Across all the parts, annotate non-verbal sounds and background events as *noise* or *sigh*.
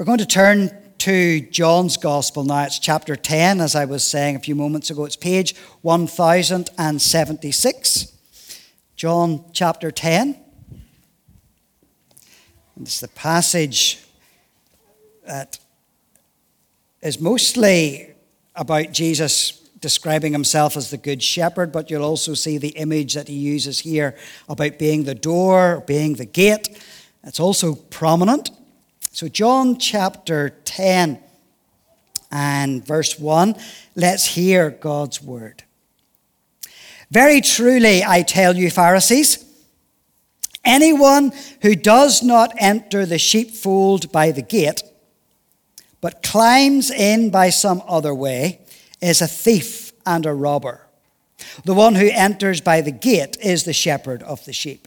We're going to turn to John's Gospel now. It's chapter 10, as I was saying a few moments ago. It's page 1076. John chapter 10. And it's the passage that is mostly about Jesus describing himself as the good shepherd, but you'll also see the image that he uses here about being the door, being the gate. It's also prominent. So, John chapter 10 and verse 1, let's hear God's word. Very truly, I tell you, Pharisees, anyone who does not enter the sheepfold by the gate, but climbs in by some other way, is a thief and a robber. The one who enters by the gate is the shepherd of the sheep.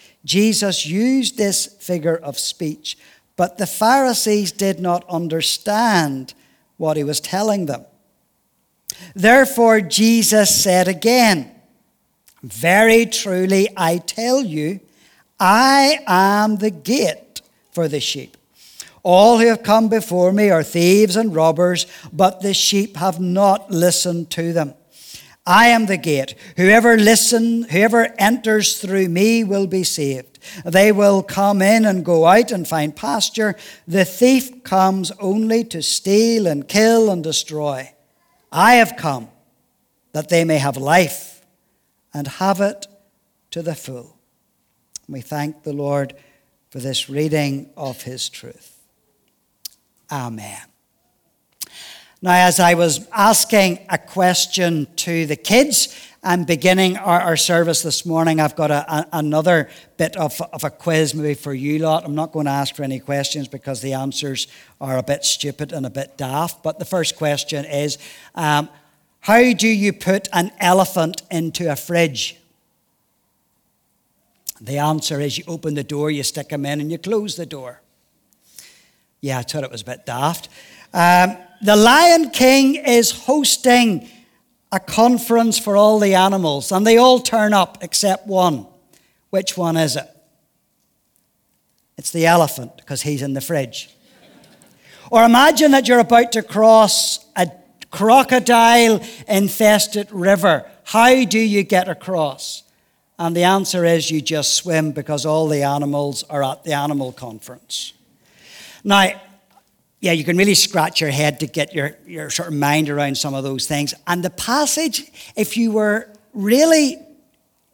Jesus used this figure of speech, but the Pharisees did not understand what he was telling them. Therefore, Jesus said again, Very truly, I tell you, I am the gate for the sheep. All who have come before me are thieves and robbers, but the sheep have not listened to them. I am the gate. Whoever listen, whoever enters through me will be saved. They will come in and go out and find pasture. The thief comes only to steal and kill and destroy. I have come that they may have life and have it to the full. We thank the Lord for this reading of his truth. Amen. Now, as I was asking a question to the kids and beginning our, our service this morning, I've got a, a, another bit of, of a quiz maybe for you lot. I'm not going to ask for any questions because the answers are a bit stupid and a bit daft. But the first question is um, How do you put an elephant into a fridge? The answer is you open the door, you stick him in, and you close the door. Yeah, I thought it was a bit daft. Um, the Lion King is hosting a conference for all the animals, and they all turn up except one. Which one is it? It's the elephant, because he's in the fridge. or imagine that you're about to cross a crocodile infested river. How do you get across? And the answer is you just swim because all the animals are at the animal conference. Now, yeah, you can really scratch your head to get your, your sort of mind around some of those things. And the passage, if you were really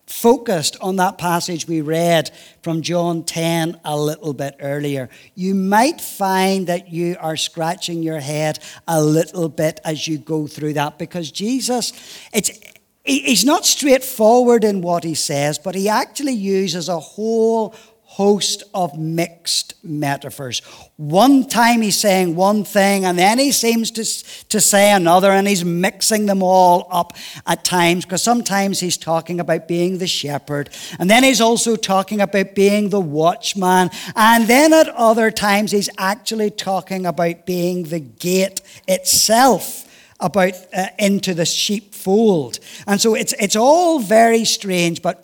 focused on that passage we read from John 10 a little bit earlier, you might find that you are scratching your head a little bit as you go through that because Jesus, it's, he's not straightforward in what he says, but he actually uses a whole host of mixed metaphors. One time he's saying one thing, and then he seems to, to say another, and he's mixing them all up at times, because sometimes he's talking about being the shepherd, and then he's also talking about being the watchman, and then at other times he's actually talking about being the gate itself about uh, into the sheepfold. And so it's, it's all very strange, but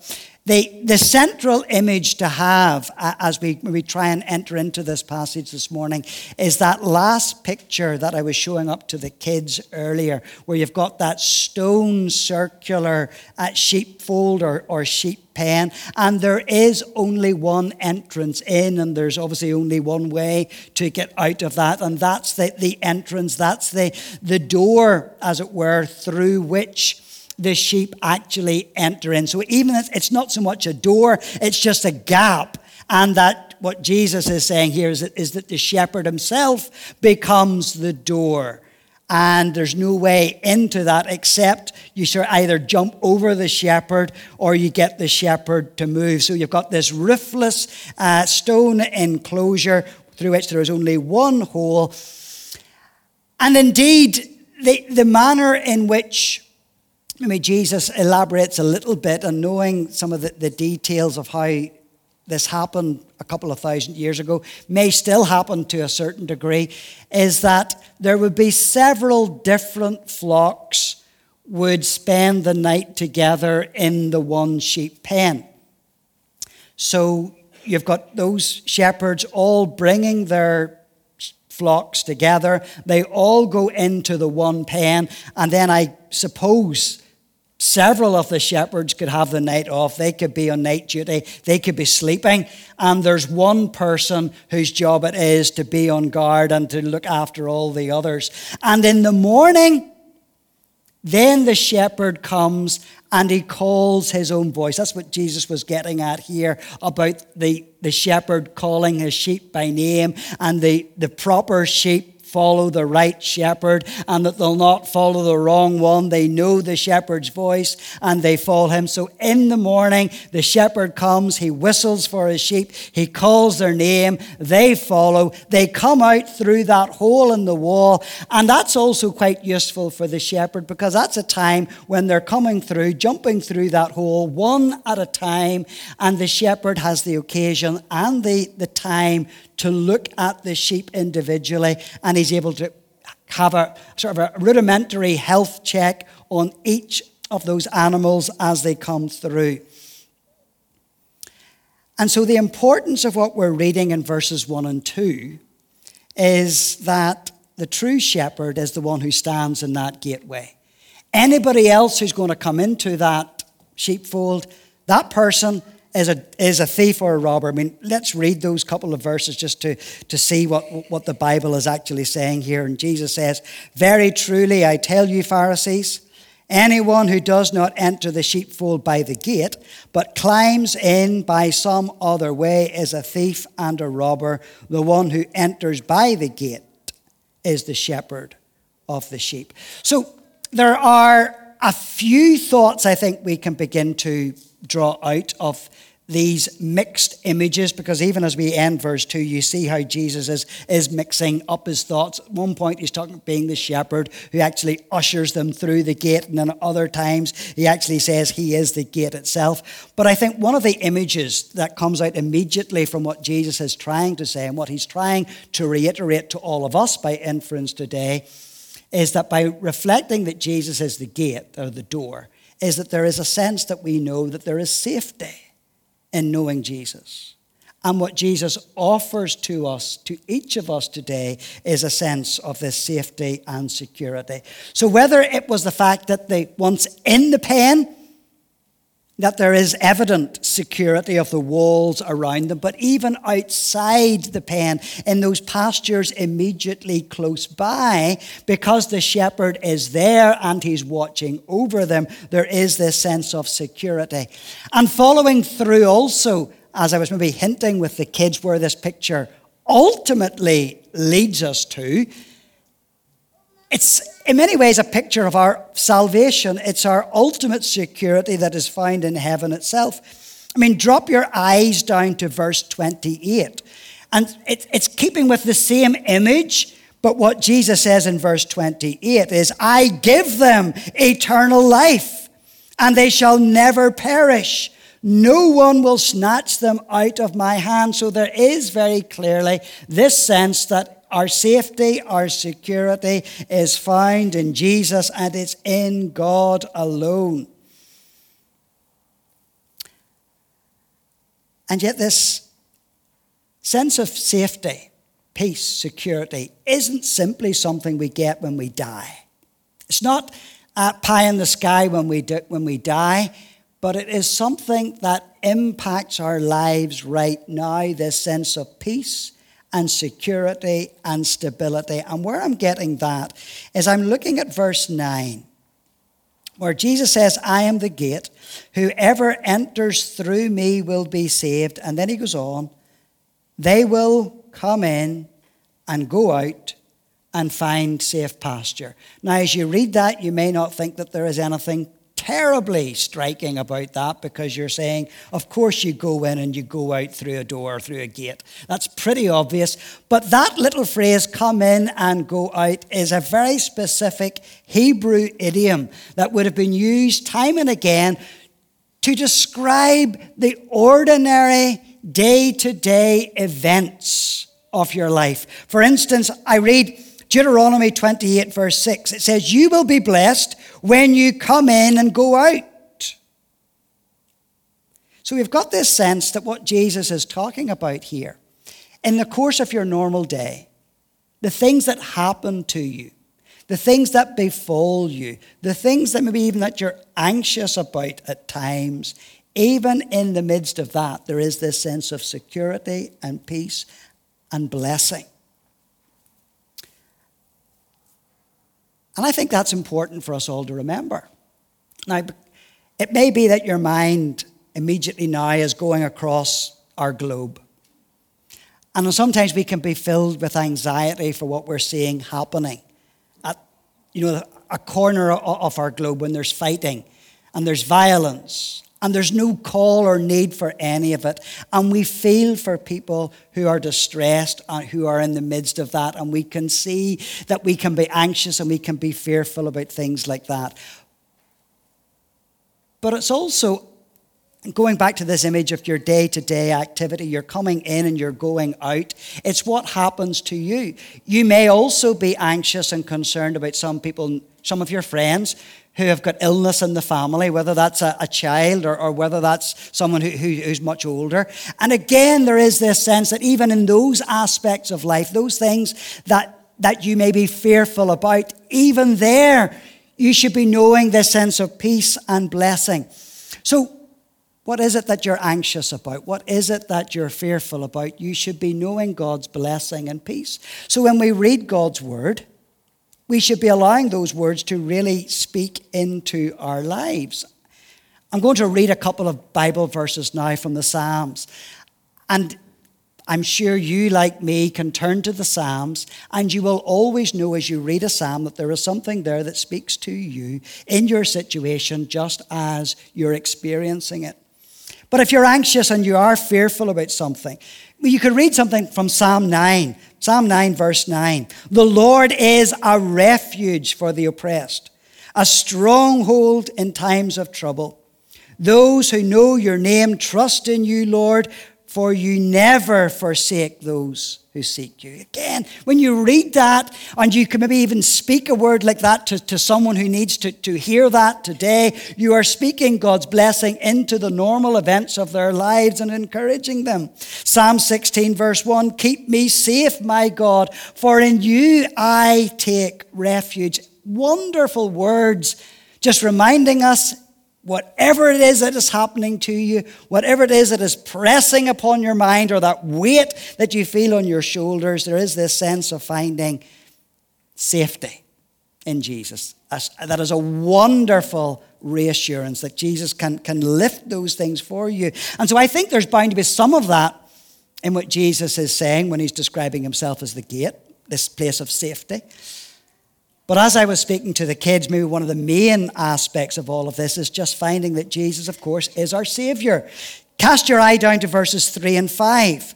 the, the central image to have as we, we try and enter into this passage this morning is that last picture that I was showing up to the kids earlier, where you've got that stone circular uh, sheepfold or, or sheep pen, and there is only one entrance in, and there's obviously only one way to get out of that, and that's the, the entrance, that's the, the door, as it were, through which the sheep actually enter in. So even if it's not so much a door, it's just a gap. And that what Jesus is saying here is that, is that the shepherd himself becomes the door. And there's no way into that except you should either jump over the shepherd or you get the shepherd to move. So you've got this roofless uh, stone enclosure through which there is only one hole. And indeed, the, the manner in which maybe Jesus elaborates a little bit and knowing some of the, the details of how this happened a couple of thousand years ago, may still happen to a certain degree, is that there would be several different flocks would spend the night together in the one sheep pen. So you've got those shepherds all bringing their flocks together. They all go into the one pen, and then I suppose several of the shepherds could have the night off. They could be on night duty, they could be sleeping, and there's one person whose job it is to be on guard and to look after all the others. And in the morning, then the shepherd comes and he calls his own voice. That's what Jesus was getting at here about the, the shepherd calling his sheep by name and the, the proper sheep follow the right shepherd and that they'll not follow the wrong one. They know the shepherd's voice and they follow him. So in the morning, the shepherd comes, he whistles for his sheep, he calls their name, they follow, they come out through that hole in the wall. And that's also quite useful for the shepherd because that's a time when they're coming through, jumping through that hole one at a time, and the shepherd has the occasion and the, the time to look at the sheep individually, and he's able to have a sort of a rudimentary health check on each of those animals as they come through. And so, the importance of what we're reading in verses 1 and 2 is that the true shepherd is the one who stands in that gateway. Anybody else who's going to come into that sheepfold, that person is a, is a thief or a robber. I mean, let's read those couple of verses just to, to see what, what the Bible is actually saying here. And Jesus says, Very truly, I tell you, Pharisees, anyone who does not enter the sheepfold by the gate, but climbs in by some other way, is a thief and a robber. The one who enters by the gate is the shepherd of the sheep. So there are a few thoughts I think we can begin to draw out of these mixed images because even as we end verse 2 you see how jesus is, is mixing up his thoughts. At one point he's talking about being the shepherd who actually ushers them through the gate and then at other times he actually says he is the gate itself. But i think one of the images that comes out immediately from what jesus is trying to say and what he's trying to reiterate to all of us by inference today is that by reflecting that jesus is the gate or the door is that there is a sense that we know that there is safety in knowing Jesus. And what Jesus offers to us, to each of us today, is a sense of this safety and security. So, whether it was the fact that they once in the pen, that there is evident security of the walls around them, but even outside the pen, in those pastures immediately close by, because the shepherd is there and he's watching over them, there is this sense of security. And following through also, as I was maybe hinting with the kids, where this picture ultimately leads us to, it's in many ways a picture of our salvation. It's our ultimate security that is found in heaven itself. I mean, drop your eyes down to verse 28. And it's keeping with the same image, but what Jesus says in verse 28 is, I give them eternal life, and they shall never perish. No one will snatch them out of my hand. So there is very clearly this sense that our safety, our security is found in Jesus and it's in God alone. And yet, this sense of safety, peace, security isn't simply something we get when we die. It's not a pie in the sky when we, do, when we die, but it is something that impacts our lives right now this sense of peace and security and stability. And where I'm getting that is I'm looking at verse 9, where Jesus says, I am the gate. Whoever enters through me will be saved. And then he goes on, they will come in and go out and find safe pasture. Now, as you read that, you may not think that there is anything terribly striking about that because you're saying, of course, you go in and you go out through a door, through a gate. That's pretty obvious. But that little phrase, come in and go out, is a very specific Hebrew idiom that would have been used time and again to describe the ordinary day to day events of your life. For instance, I read Deuteronomy 28, verse 6. It says, You will be blessed when you come in and go out. So we've got this sense that what Jesus is talking about here, in the course of your normal day, the things that happen to you, the things that befall you, the things that maybe even that you're anxious about at times, even in the midst of that, there is this sense of security and peace and blessing. And I think that's important for us all to remember. Now, it may be that your mind immediately now is going across our globe. And sometimes we can be filled with anxiety for what we're seeing happening at you know, a corner of our globe when there's fighting and there's violence and there's no call or need for any of it. And we feel for people who are distressed and who are in the midst of that. And we can see that we can be anxious and we can be fearful about things like that. But it's also going back to this image of your day to day activity, you're coming in and you're going out. It's what happens to you. You may also be anxious and concerned about some people, some of your friends who have got illness in the family, whether that's a, a child or, or, whether that's someone who, who, who's much older. And again, there is this sense that even in those aspects of life, those things that, that you may be fearful about, even there, you should be knowing this sense of peace and blessing. So, what is it that you're anxious about? What is it that you're fearful about? You should be knowing God's blessing and peace. So, when we read God's word, we should be allowing those words to really speak into our lives. I'm going to read a couple of Bible verses now from the Psalms. And I'm sure you, like me, can turn to the Psalms, and you will always know as you read a Psalm that there is something there that speaks to you in your situation just as you're experiencing it. But if you're anxious and you are fearful about something, you could read something from Psalm 9. Psalm 9, verse 9. The Lord is a refuge for the oppressed, a stronghold in times of trouble. Those who know your name trust in you, Lord, for you never forsake those who seek you. Again, when you read that, and you can maybe even speak a word like that to, to someone who needs to, to hear that today, you are speaking God's blessing into the normal events of their lives and encouraging them. Psalm 16, verse 1 Keep me safe, my God, for in you I take refuge. Wonderful words, just reminding us whatever it is that is happening to you, whatever it is that is pressing upon your mind, or that weight that you feel on your shoulders, there is this sense of finding safety in Jesus. That is a wonderful reassurance that Jesus can, can lift those things for you. And so I think there's bound to be some of that in what Jesus is saying when he's describing himself as the gate, this place of safety. But as I was speaking to the kids, maybe one of the main aspects of all of this is just finding that Jesus, of course, is our Savior. Cast your eye down to verses 3 and 5.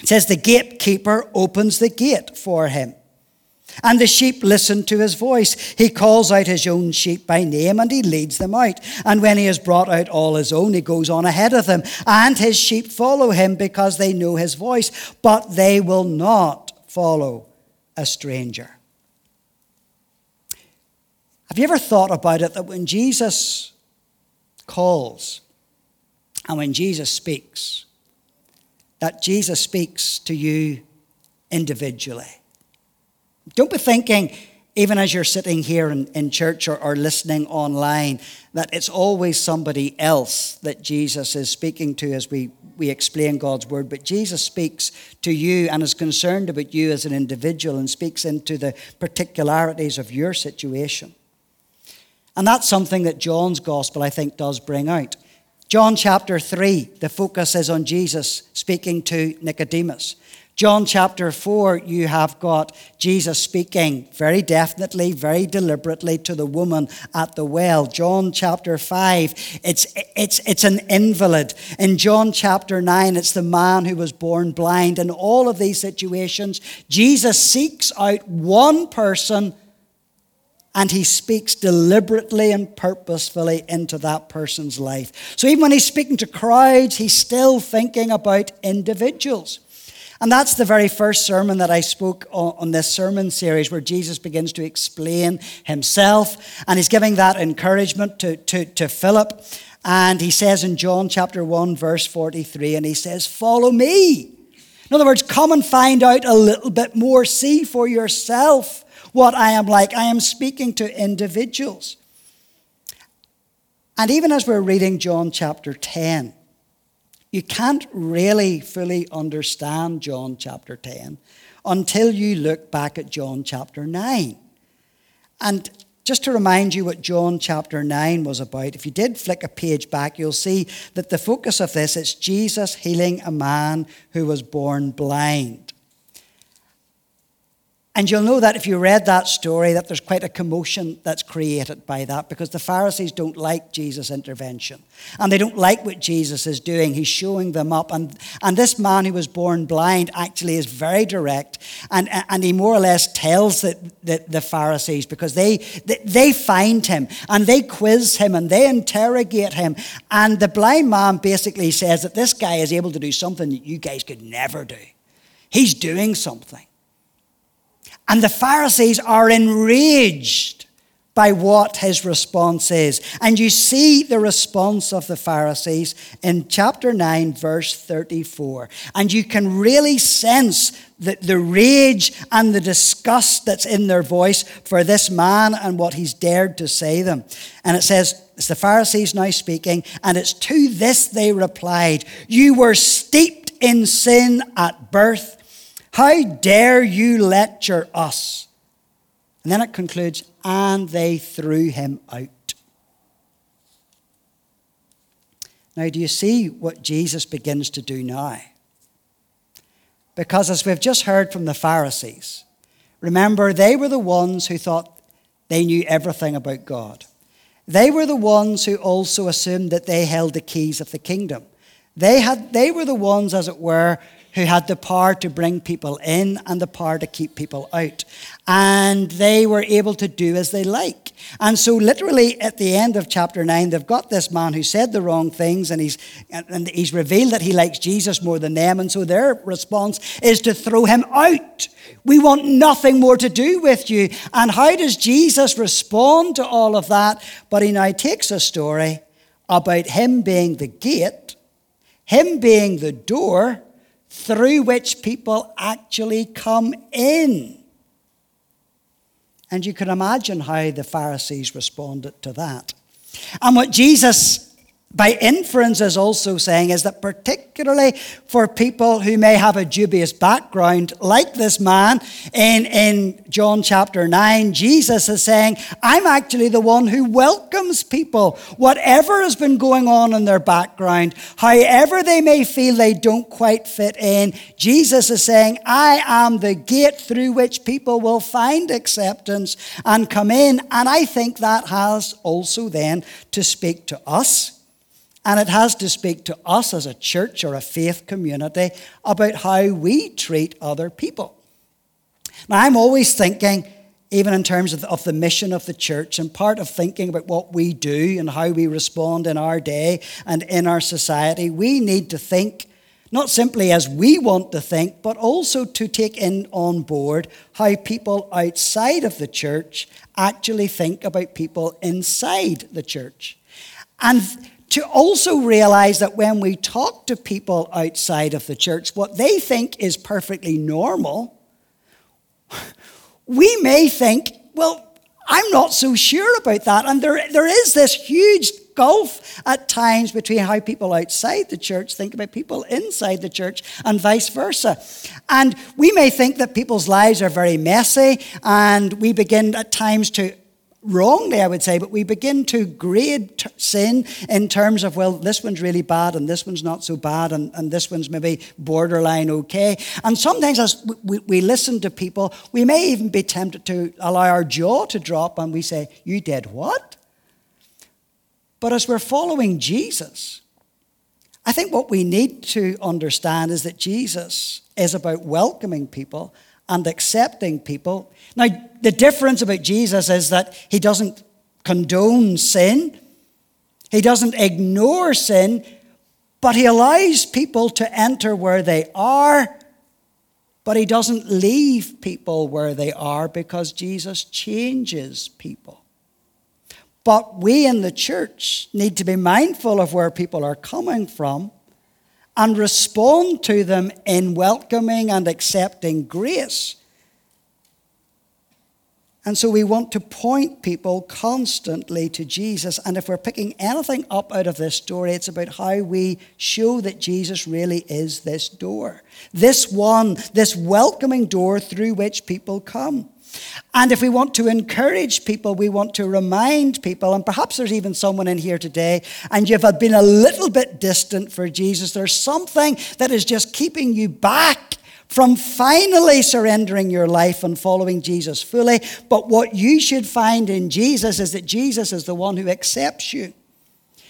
It says, The gatekeeper opens the gate for him. And the sheep listen to his voice. He calls out his own sheep by name and he leads them out. And when he has brought out all his own, he goes on ahead of them. And his sheep follow him because they know his voice, but they will not follow a stranger. Have you ever thought about it that when Jesus calls and when Jesus speaks, that Jesus speaks to you individually? Don't be thinking, even as you're sitting here in, in church or, or listening online, that it's always somebody else that Jesus is speaking to as we, we explain God's word. But Jesus speaks to you and is concerned about you as an individual and speaks into the particularities of your situation. And that's something that John's gospel, I think, does bring out. John chapter 3, the focus is on Jesus speaking to Nicodemus. John chapter 4, you have got Jesus speaking very definitely, very deliberately to the woman at the well. John chapter 5, it's, it's, it's an invalid. In John chapter 9, it's the man who was born blind. In all of these situations, Jesus seeks out one person and he speaks deliberately and purposefully into that person's life. So even when he's speaking to crowds, he's still thinking about individuals. And that's the very first sermon that I spoke on, this sermon series where Jesus begins to explain himself and he's giving that encouragement to, to, to Philip. And he says in John chapter 1, verse 43, and he says, Follow me. In other words, come and find out a little bit more. See for yourself what I am like. I am speaking to individuals. And even as we're reading John chapter 10, you can't really fully understand John chapter 10 until you look back at John chapter 9. And just to remind you what John chapter 9 was about, if you did flick a page back, you'll see that the focus of this is Jesus healing a man who was born blind. And you'll know that if you read that story, that there's quite a commotion that's created by that because the Pharisees don't like Jesus' intervention. And they don't like what Jesus is doing. He's showing them up. And, and this man who was born blind actually is very direct. And, and he more or less tells the, the, the Pharisees because they, they, they find him and they quiz him and they interrogate him. And the blind man basically says that this guy is able to do something that you guys could never do. He's doing something. And the Pharisees are enraged by what his response is. And you see the response of the Pharisees in chapter 9, verse 34. And you can really sense the, the rage and the disgust that's in their voice for this man and what he's dared to say them. And it says, it's the Pharisees now speaking, and it's to this they replied, You were steeped in sin at birth how dare you lecture us? And then it concludes, and they threw him out. Now, do you see what Jesus begins to do now? Because as we've just heard from the Pharisees, remember, they were the ones who thought they knew everything about God. They were the ones who also assumed that they held the keys of the kingdom. They, had, they were the ones, as it were, who had the power to bring people in and the power to keep people out. And they were able to do as they like. And so, literally, at the end of chapter 9, they've got this man who said the wrong things and he's, and he's revealed that he likes Jesus more than them. And so, their response is to throw him out. We want nothing more to do with you. And how does Jesus respond to all of that? But he now takes a story about him being the gate, him being the door through which people actually come in. And you can imagine how the Pharisees responded to that. And what Jesus by inference is also saying is that particularly for people who may have a dubious background like this man in, in john chapter 9 jesus is saying i'm actually the one who welcomes people whatever has been going on in their background. However they may feel they don't quite fit in jesus is saying i am the gate through which people will find acceptance and come in. And i think that has also then to speak to us and it has to speak to us as a church or a faith community about how we treat other people. Now, I'm always thinking, even in terms of, of the mission of the church, and part of thinking about what we do and how we respond in our day and in our society, we need to think not simply as we want to think, but also to take in on board how people outside of the church actually think about people inside the church. And to also realize that when we talk to people outside of the church, what they think is perfectly normal, *laughs* we may think, well, I'm not so sure about that. And there, there is this huge gulf at times between how people outside the church think about people inside the church and vice versa. And we may think that people's lives are very messy, and we begin at times to wrongly, I would say, but we begin to grade t- sin in terms of, well, this one's really bad and this one's not so bad and, and this one's maybe borderline okay. And sometimes as we, we listen to people, we may even be tempted to allow our jaw to drop and we say, You did what? But as we're following Jesus, I think what we need to understand is that Jesus is about welcoming people and accepting people. Now, the difference about Jesus is that he doesn't condone sin, he doesn't ignore sin, but he allows people to enter where they are, but he doesn't leave people where they are because Jesus changes people. But we in the church need to be mindful of where people are coming from and respond to them in welcoming and accepting grace. And so we want to point people constantly to Jesus. And if we're picking anything up out of this story, it's about how we show that Jesus really is this door. This one, this welcoming door through which people come. And if we want to encourage people, we want to remind people, and perhaps there's even someone in here today, and you've been a little bit distant for Jesus. There's something that is just keeping you back from finally surrendering your life and following Jesus fully. But what you should find in Jesus is that Jesus is the one who accepts you.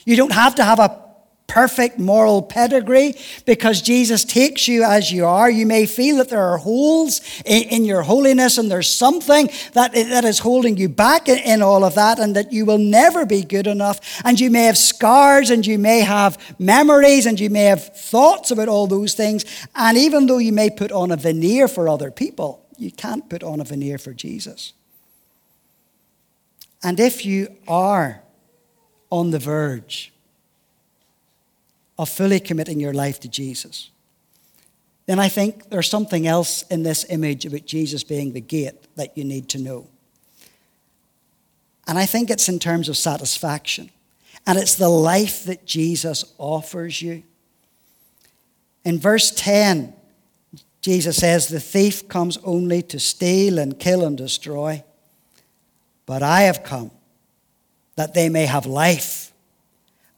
You don't have to have a perfect moral pedigree because Jesus takes you as you are. You may feel that there are holes in, in your holiness and there's something that, that is holding you back in, in all of that and that you will never be good enough. And you may have scars and you may have memories and you may have thoughts about all those things. And even though you may put on a veneer for other people, you can't put on a veneer for Jesus. And if you are on the verge of fully committing your life to Jesus, then I think there's something else in this image about Jesus being the gate that you need to know. And I think it's in terms of satisfaction. And it's the life that Jesus offers you. In verse 10, Jesus says, The thief comes only to steal and kill and destroy. But I have come that they may have life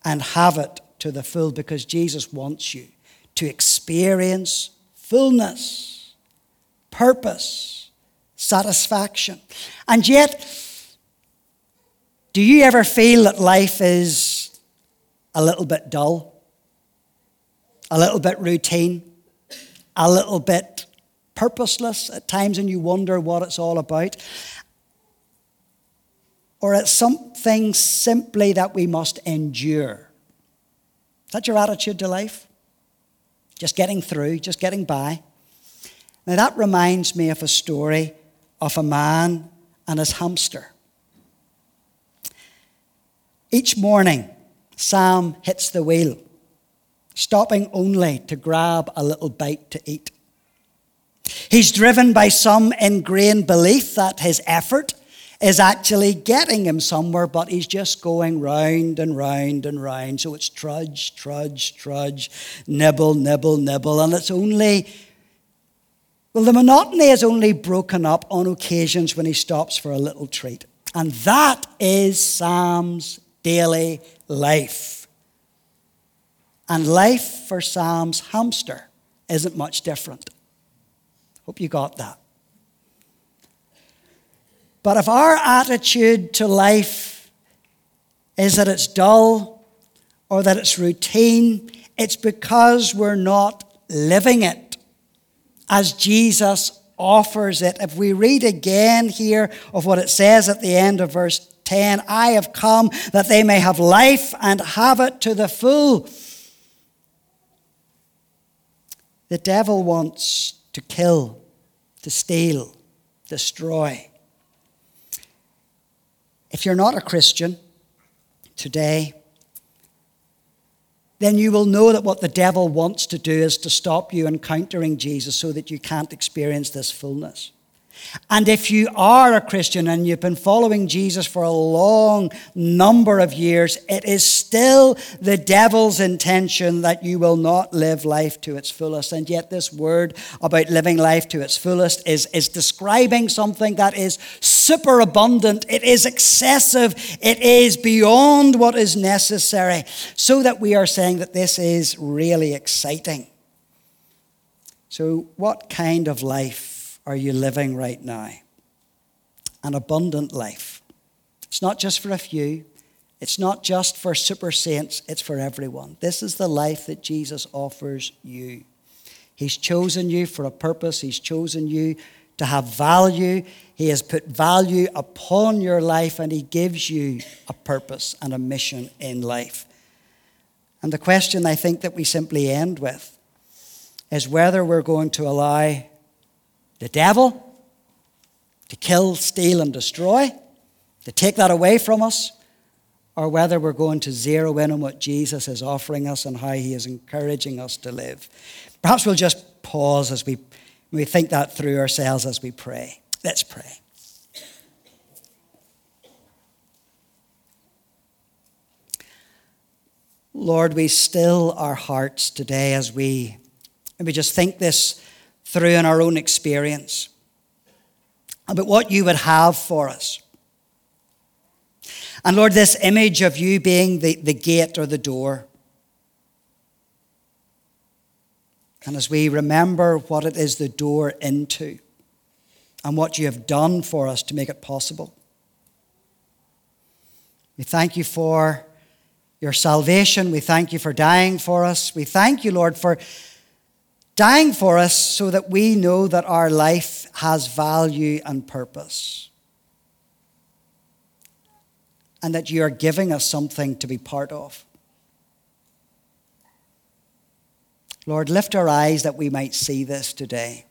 and have it to the full because Jesus wants you to experience fullness, purpose, satisfaction. And yet, do you ever feel that life is a little bit dull, a little bit routine, a little bit purposeless at times, and you wonder what it's all about? Or it's something simply that we must endure? Is that your attitude to life? Just getting through, just getting by. Now, that reminds me of a story of a man and his hamster. Each morning, Sam hits the wheel, stopping only to grab a little bite to eat. He's driven by some ingrained belief that his effort is actually getting him somewhere, but he's just going round and round and round. So it's trudge, trudge, trudge, nibble, nibble, nibble. And it's only, well, the monotony is only broken up on occasions when he stops for a little treat. And that is Sam's daily life. And life for Sam's hamster isn't much different. Hope you got that. But if our attitude to life is that it's dull or that it's routine, it's because we're not living it as Jesus offers it. If we read again here of what it says at the end of verse 10 I have come that they may have life and have it to the full. The devil wants to kill, to steal, destroy. If you're not a Christian today, then you will know that what the devil wants to do is to stop you encountering Jesus so that you can't experience this fullness. And if you are a Christian and you've been following Jesus for a long number of years, it is still the devil's intention that you will not live life to its fullest. And yet, this word about living life to its fullest is, is describing something that is superabundant, it is excessive, it is beyond what is necessary, so that we are saying that this is really exciting. So, what kind of life? Are you living right now? An abundant life. It's not just for a few, it's not just for super saints, it's for everyone. This is the life that Jesus offers you. He's chosen you for a purpose, He's chosen you to have value. He has put value upon your life and He gives you a purpose and a mission in life. And the question I think that we simply end with is whether we're going to allow the devil to kill, steal, and destroy, to take that away from us, or whether we're going to zero in on what Jesus is offering us and how he is encouraging us to live. Perhaps we'll just pause as we, we think that through ourselves as we pray. Let's pray. Lord, we still our hearts today as we maybe just think this through in our own experience about what you would have for us. And Lord, this image of you being the, the gate or the door. And as we remember what it is the door into and what you have done for us to make it possible, we thank you for your salvation. We thank you for dying for us. We thank you, Lord, for dying for us so that we know that our life has value and purpose. And that you are giving us something to be part of. Lord, lift our eyes that we might see this today.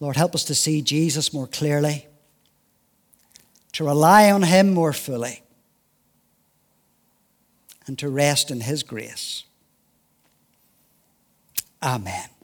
Lord, help us to see Jesus more clearly, to rely on Him more fully, and to rest in His grace. Amen.